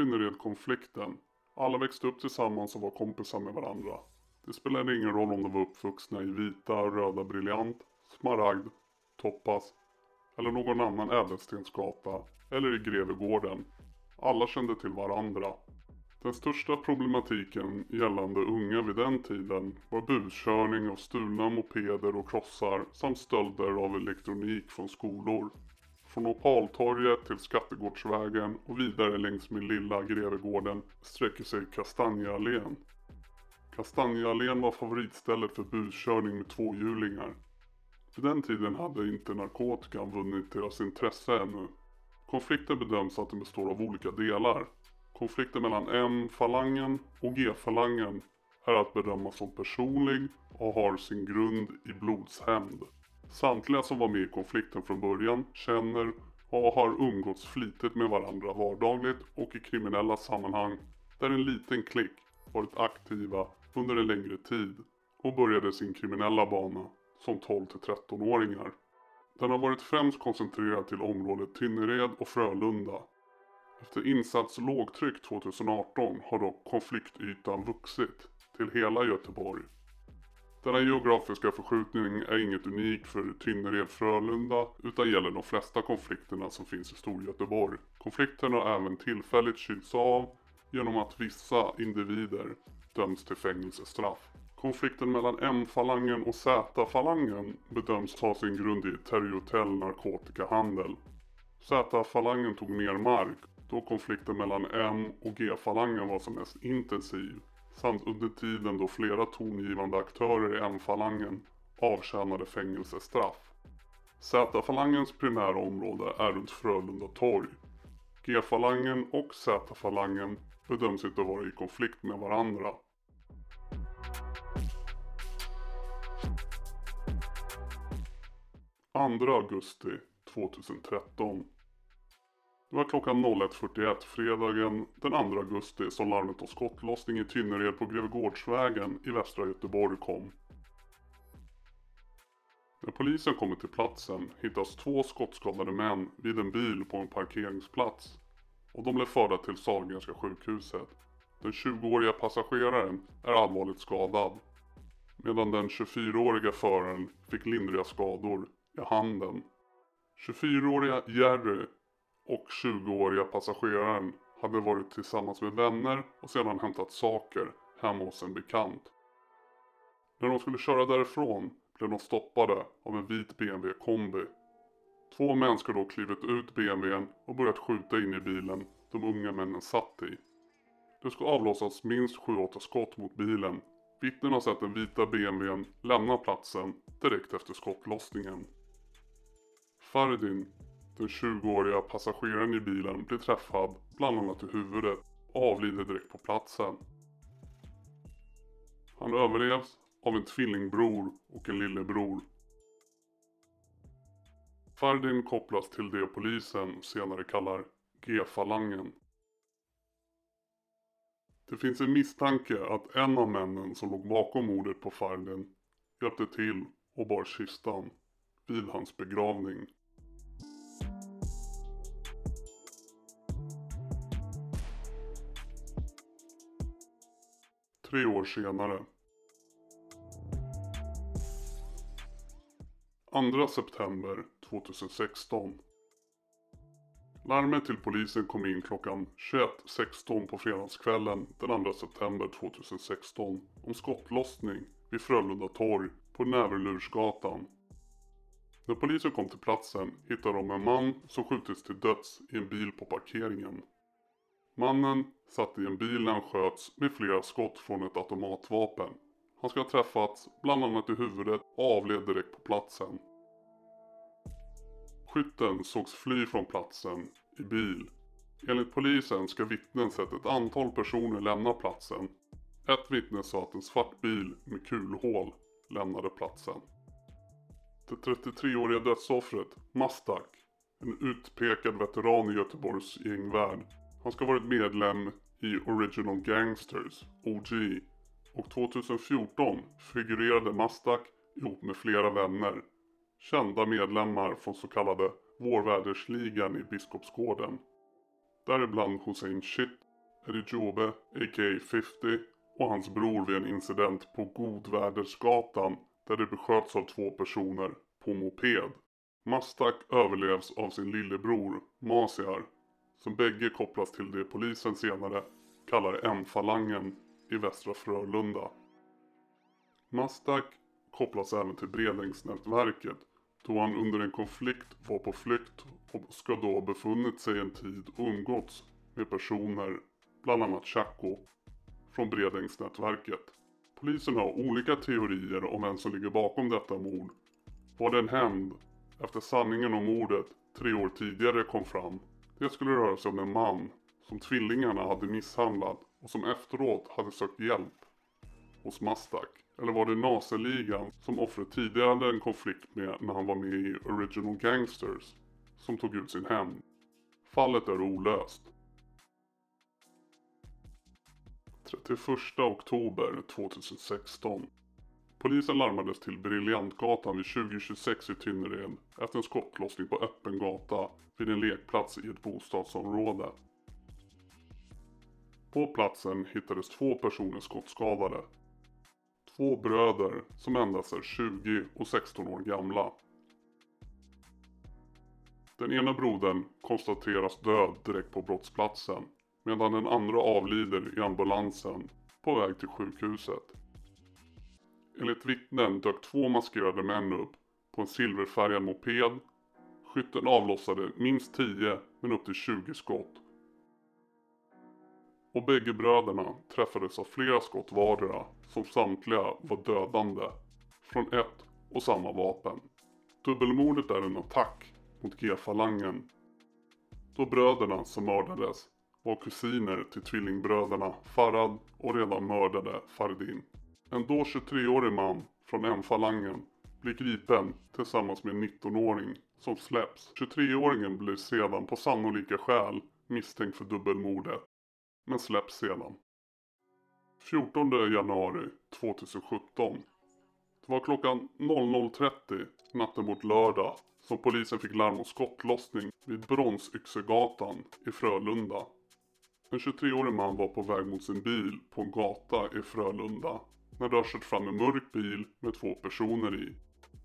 Tynnered-konflikten. Alla växte upp tillsammans och var kompisar med varandra. Det spelade ingen roll om de var uppvuxna i vita, röda briljant, smaragd, toppas eller någon annan ädelstensgata eller i Grevegården. Alla kände till varandra. Den största problematiken gällande unga vid den tiden var buskörning av stulna mopeder och krossar samt stölder av elektronik från skolor. Från Opaltorget till Skattegårdsvägen och vidare längs med lilla Grevegården sträcker sig Kastanjeallén. Kastanjeallén var favoritstället för buskörning med tvåhjulingar. Vid den tiden hade inte narkotikan vunnit deras intresse ännu. Konflikten bedöms att den består av olika delar. Konflikten mellan M-falangen och G-falangen är att bedöma som personlig och har sin grund i blodshämnd. Samtliga som var med i konflikten från början känner och har umgåtts flitigt med varandra vardagligt och i kriminella sammanhang där en liten klick varit aktiva under en längre tid och började sin kriminella bana som 12-13-åringar. Den har varit främst koncentrerad till området Tynnered och Frölunda. Efter insats lågtryck 2018 har dock konfliktytan vuxit till hela Göteborg. Denna geografiska förskjutning är inget unikt för Tynnered-Frölunda utan gäller de flesta konflikterna som finns i Storgöteborg. Konflikten har även tillfälligt kylts av genom att vissa individer döms till fängelsestraff. Konflikten mellan M-falangen och Z-falangen bedöms ha sin grund i territoriell narkotikahandel. Z-falangen tog mer mark då konflikten mellan M och G-falangen var som mest intensiv samt under tiden då flera tongivande aktörer i M-falangen avtjänade fängelsestraff. Z-falangens primära område är runt Frölunda torg. G-falangen och Z-falangen bedöms inte vara i konflikt med varandra. Andra augusti 2013. Det var klockan 01.41 fredagen den 2 augusti som larmet om skottlossning i Tynnered på Grevegårdsvägen i västra Göteborg kom. När polisen kommer till platsen hittas två skottskadade män vid en bil på en parkeringsplats och de blev förda till Sahlgrenska sjukhuset. Den 20-åriga passageraren är allvarligt skadad medan den 24-åriga föraren fick lindriga skador i handen. 24-åriga Jerry och 20-åriga passageraren hade varit tillsammans med vänner och sedan hämtat saker hemma hos en bekant. När de skulle köra därifrån blev de stoppade av en vit BMW kombi. Två män ska då klivit ut BMWn och börjat skjuta in i bilen de unga männen satt i. Det ska avlossas minst 7-8 skott mot bilen. Vittnen har sett den vita BMWn lämna platsen direkt efter skottlossningen. Fardin, den 20-åriga passageraren i bilen, blir träffad bland annat i huvudet och avlider direkt på platsen. Han överlevs av en tvillingbror och en lillebror. Fardin kopplas till det polisen senare kallar G-falangen. Det finns en misstanke att en av männen som låg bakom mordet på Fardin hjälpte till och bar kistan vid hans begravning. Tre år senare. 2 september 2016. Larmet till polisen kom in klockan 21.16 på fredagskvällen den 2 september 2016 om skottlossning vid Frölunda torg på Näverlursgatan. När polisen kom till platsen hittade de en man som skjutits till döds i en bil på parkeringen. Mannen satt i en bil när han sköts med flera skott från ett automatvapen. Han ska ha träffats bland annat i huvudet och avled direkt på platsen. Skytten sågs fly från platsen i bil. Enligt polisen ska vittnen sett ett antal personer lämna platsen. Ett vittne sa att en svart bil med kulhål lämnade platsen. Det 33-åriga dödsoffret, Mastak, en utpekad veteran i Göteborgs gängvärld, han ska ha varit medlem i Original Gangsters, OG. Och 2014 figurerade Mastak ihop med flera vänner, kända medlemmar från så kallade Vårvädersligan i Biskopsgården. Däribland Hussein Shit Eddie Jobe, a.k.a. 50 och hans bror vid en incident på Godvädersgatan där de besköts av två personer på moped. Mastak överlevs av sin lillebror Masiar som bägge kopplas till det polisen senare kallar M-falangen i Västra Frölunda. Mastak kopplas även till Bredängsnätverket då han under en konflikt var på flykt och ska då ha befunnit sig en tid och umgåtts med personer, bland annat Chaco, från Bredängsnätverket. Polisen har olika teorier om vem som ligger bakom detta mord. Var det en hämnd efter sanningen om mordet tre år tidigare kom fram? Det skulle röra sig om en man som tvillingarna hade misshandlat och som efteråt hade sökt hjälp hos Mastak. Eller var det Naseligan som offret tidigare hade en konflikt med när han var med i Original Gangsters som tog ut sin hämnd? Fallet är olöst. 31 oktober 2016. Polisen larmades till Briljantgatan vid 2026 i Tynnered efter en skottlossning på öppen gata vid en lekplats i ett bostadsområde. På platsen hittades två personer skottskadade. Två bröder som endast är 20 och 16 år gamla. Den ena brodern konstateras död direkt på brottsplatsen medan den andra avlider i ambulansen på väg till sjukhuset. Enligt vittnen dök två maskerade män upp på en silverfärgad moped. Skytten avlossade minst 10 men upp till 20 skott. Och bägge bröderna träffades av flera skott vardera som samtliga var dödande från ett och samma vapen. Dubbelmordet är en attack mot G-falangen då bröderna som mördades var kusiner till tvillingbröderna Farad och redan mördade Fardin. En då 23-årig man från M-falangen blir gripen tillsammans med en 19-åring som släpps. 23-åringen blir sedan på sannolika skäl misstänkt för dubbelmordet men släpps sedan. 14 januari 2017. Det var klockan 00.30 natten mot lördag som polisen fick larm om skottlossning vid Bronsyxegatan i Frölunda. En 23-årig man var på väg mot sin bil på en gata i Frölunda när det har kört fram en mörk bil med två personer i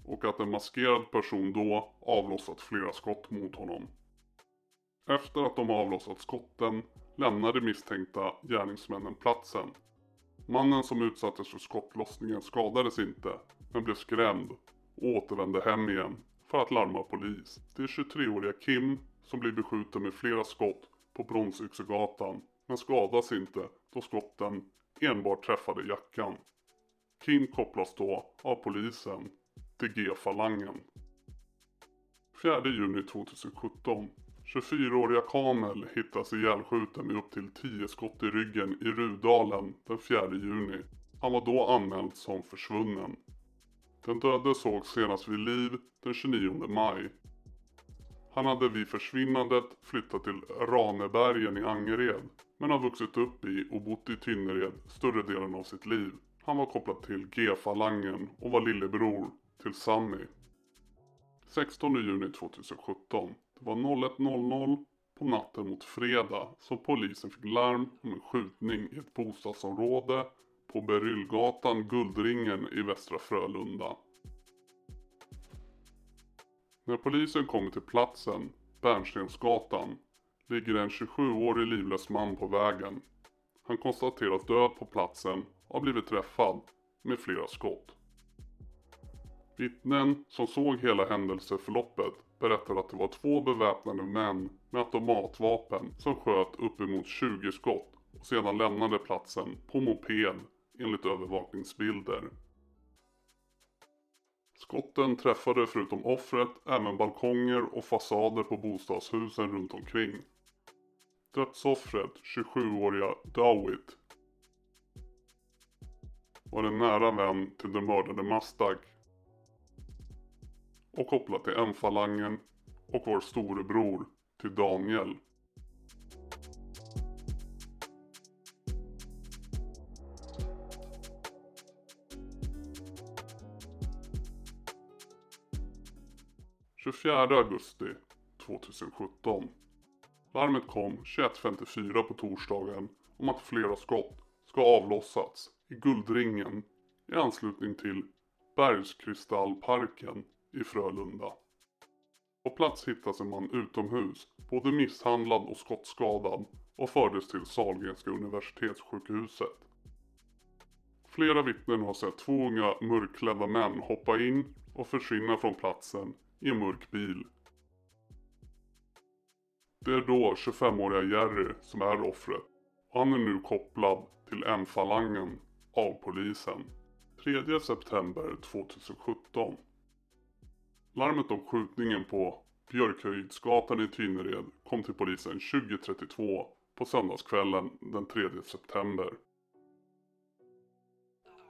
och att en maskerad person då avlossat flera skott mot honom. Efter att de avlossat skotten lämnade misstänkta gärningsmännen platsen. Mannen som utsattes för skottlossningen skadades inte men blev skrämd och återvände hem igen för att larma polis. Det är 23-åriga Kim som blir beskjuten med flera skott på Bronsyxegatan men skadas inte då skotten enbart träffade jackan. Kim kopplas då av polisen till G-falangen. 4 juni 2017. 24-åriga Kamel hittas ihjälskjuten med upp till 10 skott i ryggen i Rudalen den 4 juni. Han var då anmäld som försvunnen. Den döde sågs senast vid liv den 29 maj. Han hade vid försvinnandet flyttat till Ranebergen i Angered men har vuxit upp i och bott i Tynnered större delen av sitt liv. Han var kopplad till G-falangen och var lillebror till Sammy. 16 juni 2017. Det var 01.00 på natten mot fredag som polisen fick larm om en skjutning i ett bostadsområde på Beryllgatan Guldringen i Västra Frölunda. När polisen kommer till platsen, Bärnstensgatan, ligger en 27-årig livlös man på vägen. Han konstateras död på platsen och har blivit träffad med flera skott. Vittnen som såg hela händelseförloppet berättar att det var två beväpnade män med automatvapen som sköt uppemot 20 skott och sedan lämnade platsen på moped enligt övervakningsbilder. Skotten träffade förutom offret även balkonger och fasader på bostadshusen runt omkring. Dödsoffret, 27-åriga Dawit, var en nära vän till den mördade Mastag och kopplad till M-falangen och vår storebror till Daniel. –24 augusti 2017. Larmet kom 21.54 på torsdagen om att flera skott ska ha avlossats i Guldringen i anslutning till Bergskristallparken i Frölunda. På plats hittas en man utomhus, både misshandlad och skottskadad och fördes till Sahlgrenska universitetssjukhuset. Flera vittnen har sett två unga mörkklädda män hoppa in och försvinna från platsen i en mörk bil. Det är då 25-åriga Jerry som är offret och han är nu kopplad till M-falangen av polisen. 3 september 2017. Larmet om skjutningen på Björkhöjdsgatan i Tynnered kom till polisen 2032 på söndagskvällen den 3 september.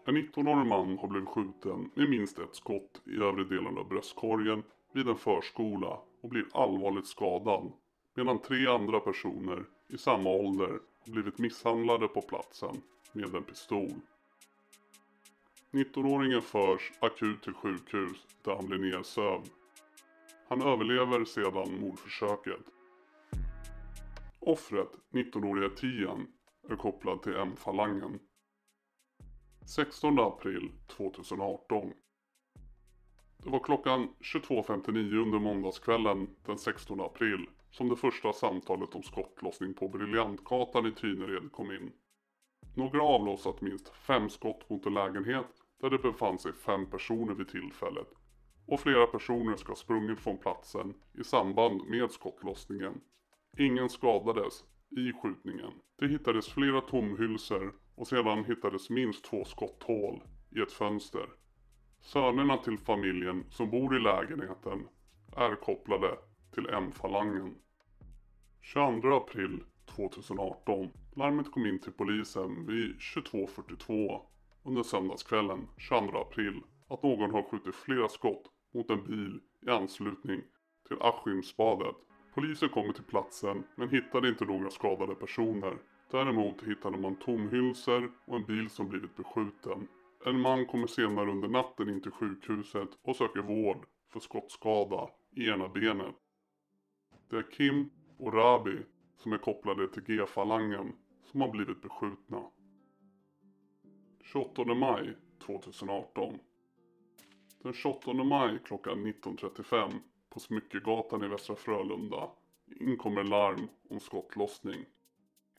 En 19-årig man har blivit skjuten med minst ett skott i övre delen av bröstkorgen vid en förskola och blir allvarligt skadad medan tre andra personer i samma ålder har blivit misshandlade på platsen med en pistol. 19-åringen förs akut till sjukhus där han blir nedsövd. Han överlever sedan mordförsöket. Offret, 19-åriga Tian, är kopplad till M-falangen. 16 april 2018. Det var klockan 22.59 under måndagskvällen den 16 april som det första samtalet om skottlossning på Briljantgatan i Tynered kom in. Några avlossat minst fem skott mot en lägenhet där det befann sig fem personer vid tillfället och flera personer ska ha sprungit från platsen i samband med skottlossningen. Ingen skadades i skjutningen. Det hittades flera tomhylsor och sedan hittades minst två skotthål i ett fönster. Sönerna till familjen som bor i lägenheten är kopplade till M-falangen. 22 april 2018. Larmet kom in till polisen vid 22.42 under söndagskvällen 22 april att någon har skjutit flera skott mot en bil i anslutning till Askimsbadet. Polisen kommer till platsen men hittade inte några skadade personer. Däremot hittade man tomhylsor och en bil som blivit beskjuten. En man kommer senare under natten in till sjukhuset och söker vård för skottskada i ena benet. Det är Kim och Rabi som är kopplade till G-falangen som har blivit beskjutna. 28 maj 2018. Den 28 maj klockan 19.35 på Smyckegatan i Västra Frölunda inkommer larm om skottlossning.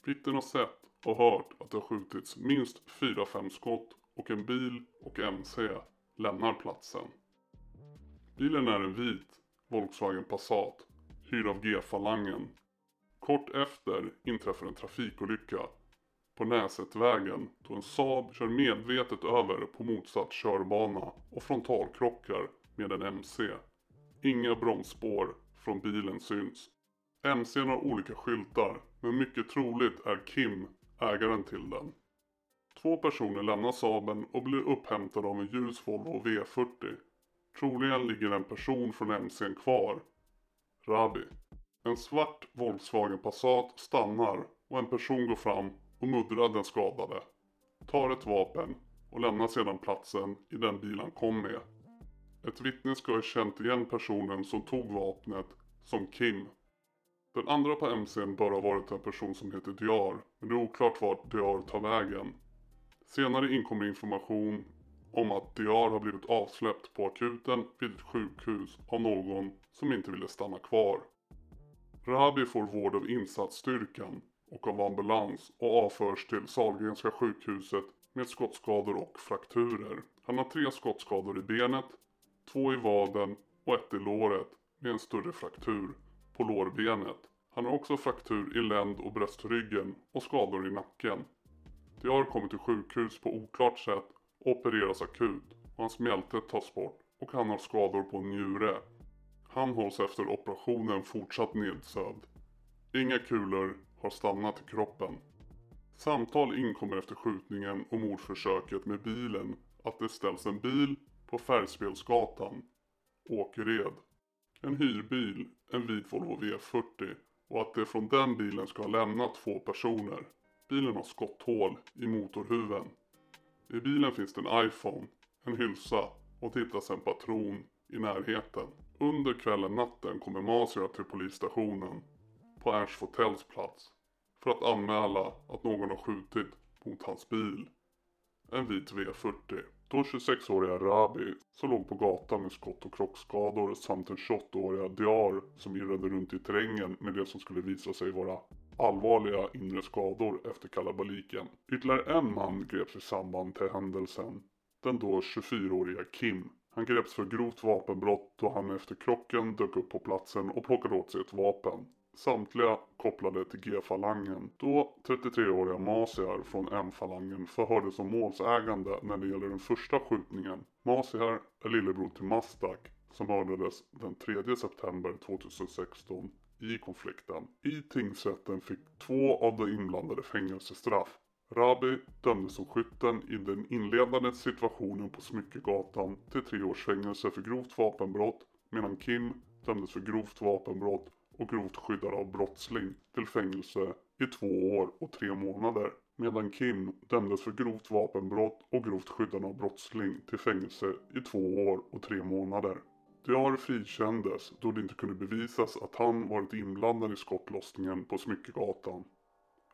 Vittnen har sett och hört att det har skjutits minst 4-5 skott och en bil och MC lämnar platsen. Bilen är en vit Volkswagen Passat hyrd av G-falangen. Kort efter inträffar en trafikolycka på Näsetvägen då en Saab kör medvetet över på motsatt körbana och frontalkrockar med en MC. Inga bromsspår från bilen syns. MCn har olika skyltar men mycket troligt är Kim ägaren till den. Två personer lämnar Saaben och blir upphämtade av en ljus Volvo V40. Troligen ligger en person från MCn kvar. Rabi. En svart Volkswagen Passat stannar och en person går fram och muddrar den skadade. Tar ett vapen och lämnar sedan platsen i den bil han kom med. Ett vittne ska ha känt igen personen som tog vapnet som Kim. Den andra på MCn bör ha varit en person som heter Diar, men det är oklart vart Diar tar vägen. Senare inkommer information om att Diar har blivit avsläppt på akuten vid ett sjukhus av någon som inte ville stanna kvar. Rabi får vård av insatsstyrkan och av ambulans och avförs till Sahlgrenska sjukhuset med skottskador och frakturer. Han har tre skottskador i benet, två i vaden och ett i låret med en större fraktur på lårbenet. Han har också fraktur i länd och bröstryggen och skador i nacken. De har kommit till sjukhus på oklart sätt och opereras akut och hans mjälte tas bort och han har skador på en njure. Han hålls efter operationen fortsatt nedsövd. Inga kulor har stannat i kroppen. Samtal inkommer efter skjutningen och mordförsöket med bilen att det ställs en bil på Färgspelsgatan, Åkered. En hyrbil, en vit Volvo V40 och att det från den bilen ska ha lämnat två personer. Bilen har skotthål i motorhuven. I bilen finns det en iPhone, en hylsa och det hittas en patron i närheten. Under kvällen natten kommer Masira till polisstationen på Ernst Fotells plats för att anmäla att någon har skjutit mot hans bil. En vit V40. Då 26-åriga Rabi som låg på gatan med skott och krockskador samt den 28-åriga Diar som irrade runt i terrängen med det som skulle visa sig vara allvarliga inre skador efter kalabaliken. Ytterligare en man greps i samband till händelsen. Den då 24-åriga Kim. Han greps för grovt vapenbrott då han efter krocken dök upp på platsen och plockade åt sig ett vapen. Samtliga kopplade till G-falangen. Då 33-åriga Masiar från M-falangen förhördes som målsägande när det gäller den första skjutningen. Masiar är lillebror till Mastak som mördades den 3 september 2016 i konflikten. I tingsrätten fick två av de inblandade fängelsestraff. Rabi dömdes som skytten i den inledande situationen på Smyckegatan till tre års fängelse för grovt vapenbrott medan Kim dömdes för grovt vapenbrott och grovt skyddad av brottsling till fängelse i två år och tre månader. Medan Kim dömdes för grovt vapenbrott och grovt skyddad av brottsling till fängelse i två år och tre månader. Diar frikändes då det inte kunde bevisas att han varit inblandad i skottlossningen på Smyckegatan.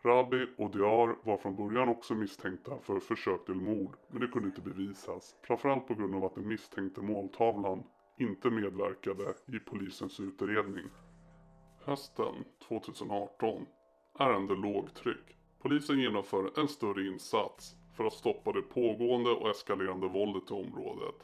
Rabi och Diar var från början också misstänkta för försök till mord men det kunde inte bevisas. Framförallt på grund av att den misstänkte måltavlan inte medverkade i polisens utredning. Hösten 2018. Ärende lågtryck. Polisen genomför en större insats för att stoppa det pågående och eskalerande våldet i området.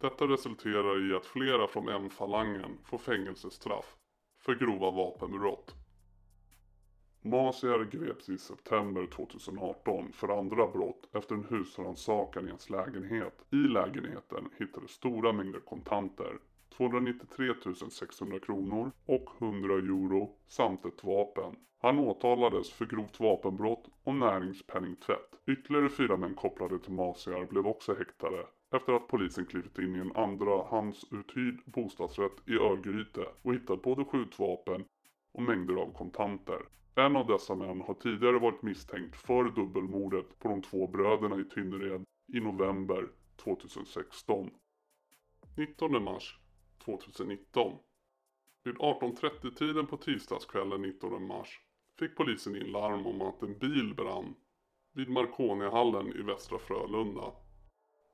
Detta resulterar i att flera från M-falangen får fängelsestraff för grova vapenbrott. Masiar greps i september 2018 för andra brott efter en husrannsakan i hans lägenhet. I lägenheten hittades stora mängder kontanter, 293 600 kronor och 100 euro samt ett vapen. Han åtalades för grovt vapenbrott och näringspenningtvätt. Ytterligare fyra män kopplade till Masiar blev också häktade efter att polisen klivit in i en andrahandsuthyrd bostadsrätt i Örgryte och hittat både skjutvapen och mängder av kontanter. En av dessa män har tidigare varit misstänkt för dubbelmordet på de två bröderna i Tynnered i november 2016. 19 mars 2019. Vid 18.30-tiden på tisdagskvällen 19 mars fick polisen in larm om att en bil brann vid Marconihallen i Västra Frölunda.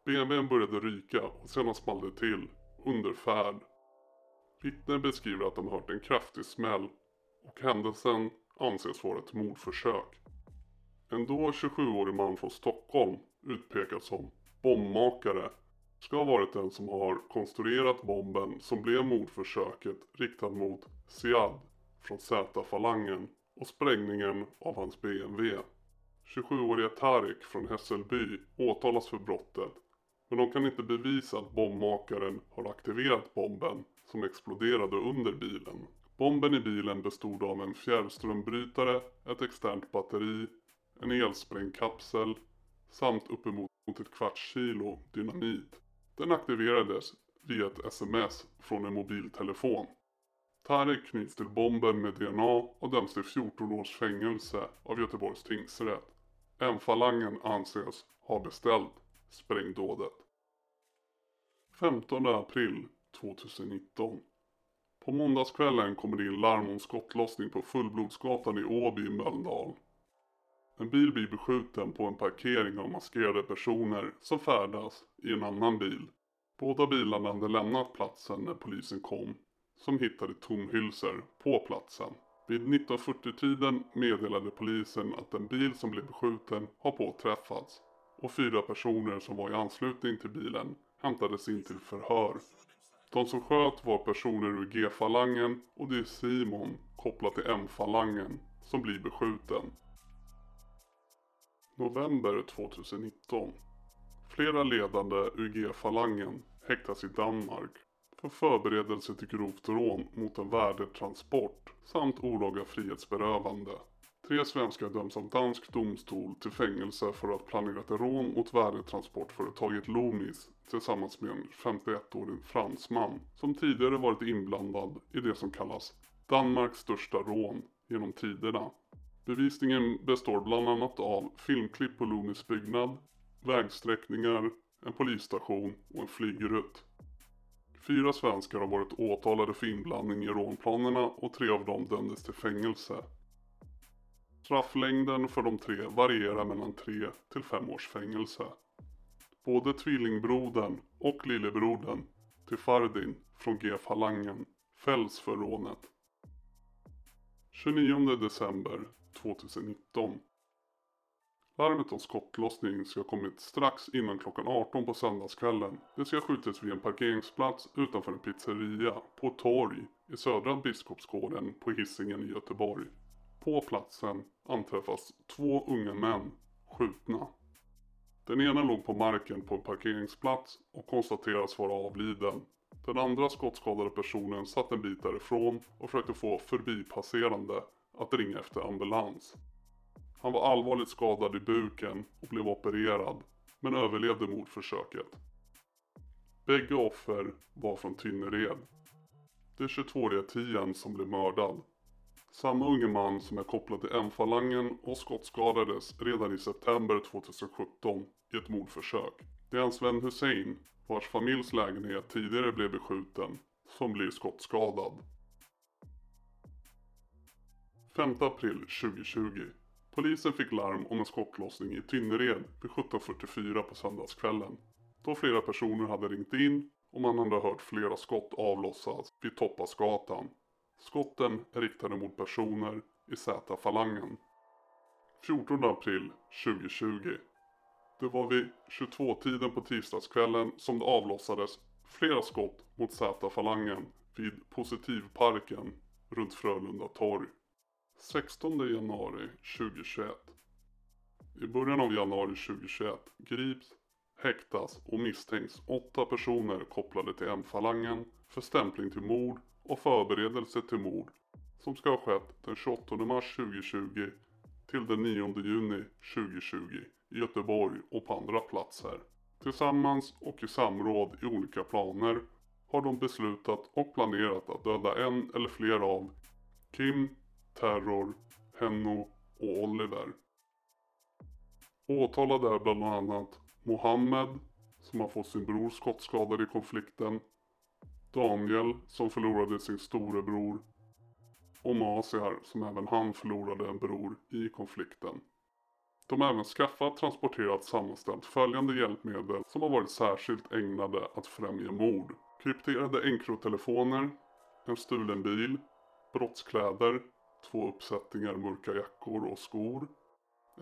BMWn började ryka och sedan small det till under färd. Vittnen beskriver att de hört en kraftig smäll och händelsen anses vara ett mordförsök. En då 27-årig man från Stockholm utpekas som bombmakare ska ha varit den som har konstruerat bomben som blev mordförsöket riktad mot Siad från Z-falangen och sprängningen av hans BMW. 27-åriga Tarek från Hässelby åtalas för brottet men de kan inte bevisa att bombmakaren har aktiverat bomben som exploderade under bilen. Bomben i bilen bestod av en fjärrströmbrytare, ett externt batteri, en elsprängkapsel samt uppemot ett kvarts kilo dynamit. Den aktiverades via ett sms från en mobiltelefon. Tarek knyts till bomben med DNA och döms till 14 års fängelse av Göteborgs tingsrätt. M-falangen anses ha beställt sprängdådet. 15 april 2019. På måndagskvällen kommer det in larm om skottlossning på Fullblodsgatan i Åby i Mölndal. En bil blir beskjuten på en parkering av maskerade personer som färdas i en annan bil. Båda bilarna hade lämnat platsen när polisen kom, som hittade tomhylsor på platsen. Vid 1940-tiden meddelade polisen att en bil som blev beskjuten har påträffats och fyra personer som var i anslutning till bilen hämtades in till förhör. De som sköt var personer ur G-falangen och det är Simon kopplat till M-falangen som blir beskjuten. November 2019. Flera ledande ur G-falangen häktas i Danmark för förberedelse till grovt rån mot en värdetransport samt olaga frihetsberövande. Tre svenskar döms av dansk domstol till fängelse för att ha planerat ett rån mot värdetransportföretaget Loomis tillsammans med en 51-årig fransman som tidigare varit inblandad i det som kallas Danmarks största rån genom tiderna. Bevisningen består bland annat av filmklipp på Loomis byggnad, vägsträckningar, en polisstation och en flygrutt. Fyra svenskar har varit åtalade för inblandning i rånplanerna och tre av dem dömdes till fängelse. Strafflängden för de tre varierar mellan 3 till 5 års fängelse. Både tvillingbrodern och lillebrodern till Fardin från G-falangen fälls för rånet. 29 december 2019 Larmet om skottlossning ska ha kommit strax innan klockan 18 på söndagskvällen. Det ska ha skjutits vid en parkeringsplats utanför en pizzeria på ett torg i södra Biskopsgården på Hisingen i Göteborg. På platsen anträffas två unga män skjutna. Den ena låg på marken på en parkeringsplats och konstateras vara avliden. Den andra skottskadade personen satt en bit därifrån och försökte få förbipasserande att ringa efter ambulans. Han var allvarligt skadad i buken och blev opererad, men överlevde mordförsöket. Bägge offer var från Tynnered. Det är 22-åriga Tian som blev mördad. Samma unge man som är kopplad till M-falangen och skottskadades redan i september 2017 i ett mordförsök. Det är hans vän Hussein, vars familjs lägenhet tidigare blev beskjuten, som blir skottskadad. 5 april 2020 Polisen fick larm om en skottlossning i Tynnered vid 17.44 på söndagskvällen. Då flera personer hade ringt in och man hade hört flera skott avlossas vid Toppasgatan. Skotten är riktade mot personer i Z-falangen. 14 april 2020. Det var vid 22-tiden på tisdagskvällen som det avlossades flera skott mot Z-falangen vid Positivparken runt Frölunda torg. 16 januari 2021. I början av januari 2021 grips, häktas och misstänks åtta personer kopplade till M-falangen för stämpling till mord och förberedelse till mord som ska ha skett den 28 mars 2020 till den 9 juni 2020 i Göteborg och på andra platser. Tillsammans och i samråd i olika planer har de beslutat och planerat att döda en eller flera av Kim, Terror, Henno och Oliver. Åtalade är bland annat Mohammed som har fått sin bror skottskadad i konflikten. Daniel som förlorade sin storebror. Och Masiar som även han förlorade en bror i konflikten. De har även skaffat, transporterat, sammanställt följande hjälpmedel som har varit särskilt ägnade att främja mord. Krypterade enkrotelefoner, en stulen bil, brottskläder, två uppsättningar mörka jackor och skor,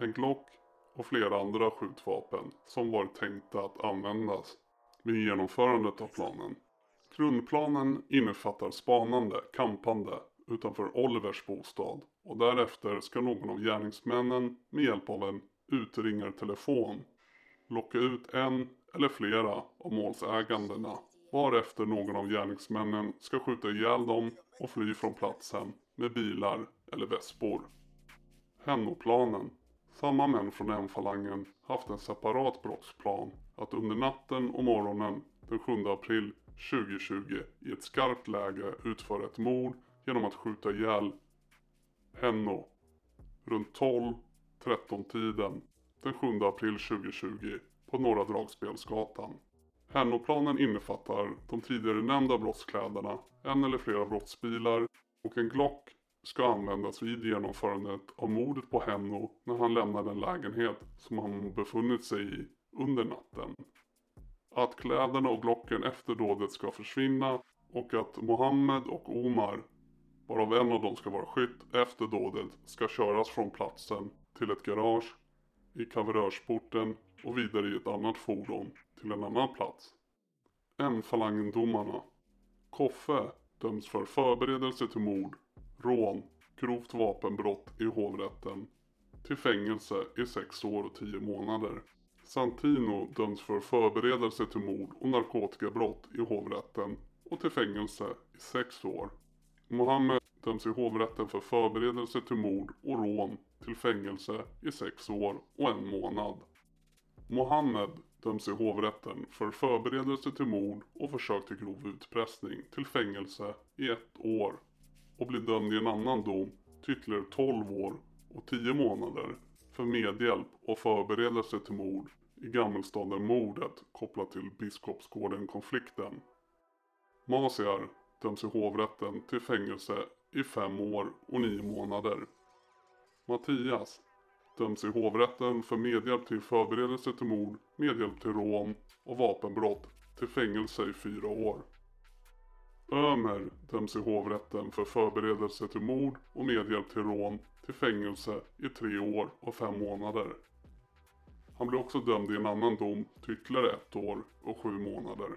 en Glock och flera andra skjutvapen som varit tänkta att användas vid genomförandet av planen. Grundplanen innefattar spanande, kampande utanför Olivers bostad och därefter ska någon av gärningsmännen med hjälp av en utringartelefon locka ut en eller flera av målsägandena varefter någon av gärningsmännen ska skjuta ihjäl dem och fly från platsen med bilar eller vespor. Hennoplanen. Samma män från M-falangen haft en separat brottsplan att under natten och morgonen den 7 april 2020 i ett skarpt läge utföra ett mord genom att skjuta ihjäl Henno runt 12-13 tiden den 7 april 2020 på Norra Dragspelsgatan. Hennoplanen innefattar de tidigare nämnda brottskläderna, en eller flera brottsbilar och en Glock ska användas vid genomförandet av mordet på Henno när han lämnar den lägenhet som han befunnit sig i under natten. Att kläderna och Glocken efter dådet ska försvinna och att Mohammed och Omar, varav en av dem ska vara skytt efter dådet, ska köras från platsen till ett garage i kaverörsporten och vidare i ett annat fordon till en annan plats. M-falangendomarna. Koffe döms för förberedelse till mord, rån, grovt vapenbrott i hovrätten till fängelse i 6 år och 10 månader. Santino döms för förberedelse till mord och narkotikabrott i hovrätten och till fängelse i 6 år. Mohammed döms i hovrätten för förberedelse till mord och rån till fängelse i 6 år och en månad. Mohammed döms i hovrätten för förberedelse till mord och försök till grov utpressning till fängelse i ett år och blir dömd i en annan dom till ytterligare 12 år och 10 månader för medhjälp och förberedelse till mord i Gammelstaden-mordet kopplat till Biskopsgården-konflikten. Masiar döms i hovrätten till fängelse i 5 år och 9 månader. Mattias döms i hovrätten för medhjälp till förberedelse till mord, medhjälp till rån och vapenbrott till fängelse i fyra år. Ömer döms i hovrätten för förberedelse till mord och medhjälp till rån till fängelse i tre år och fem månader. Han blir också dömd i en annan dom till ytterligare ett år och sju månader.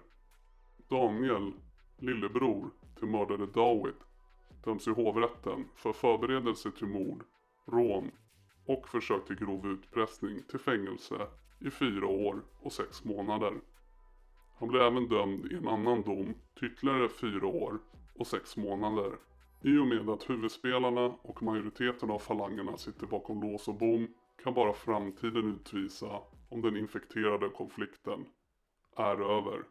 Daniel, lillebror till mördare Dawit, döms i hovrätten för förberedelse till mord, rån och försök till grov utpressning till fängelse i fyra år och sex månader. Han blev även dömd i en annan dom till ytterligare fyra år och sex månader. I och med att huvudspelarna och majoriteten av falangerna sitter bakom lås och bom kan bara framtiden utvisa om den infekterade konflikten är över.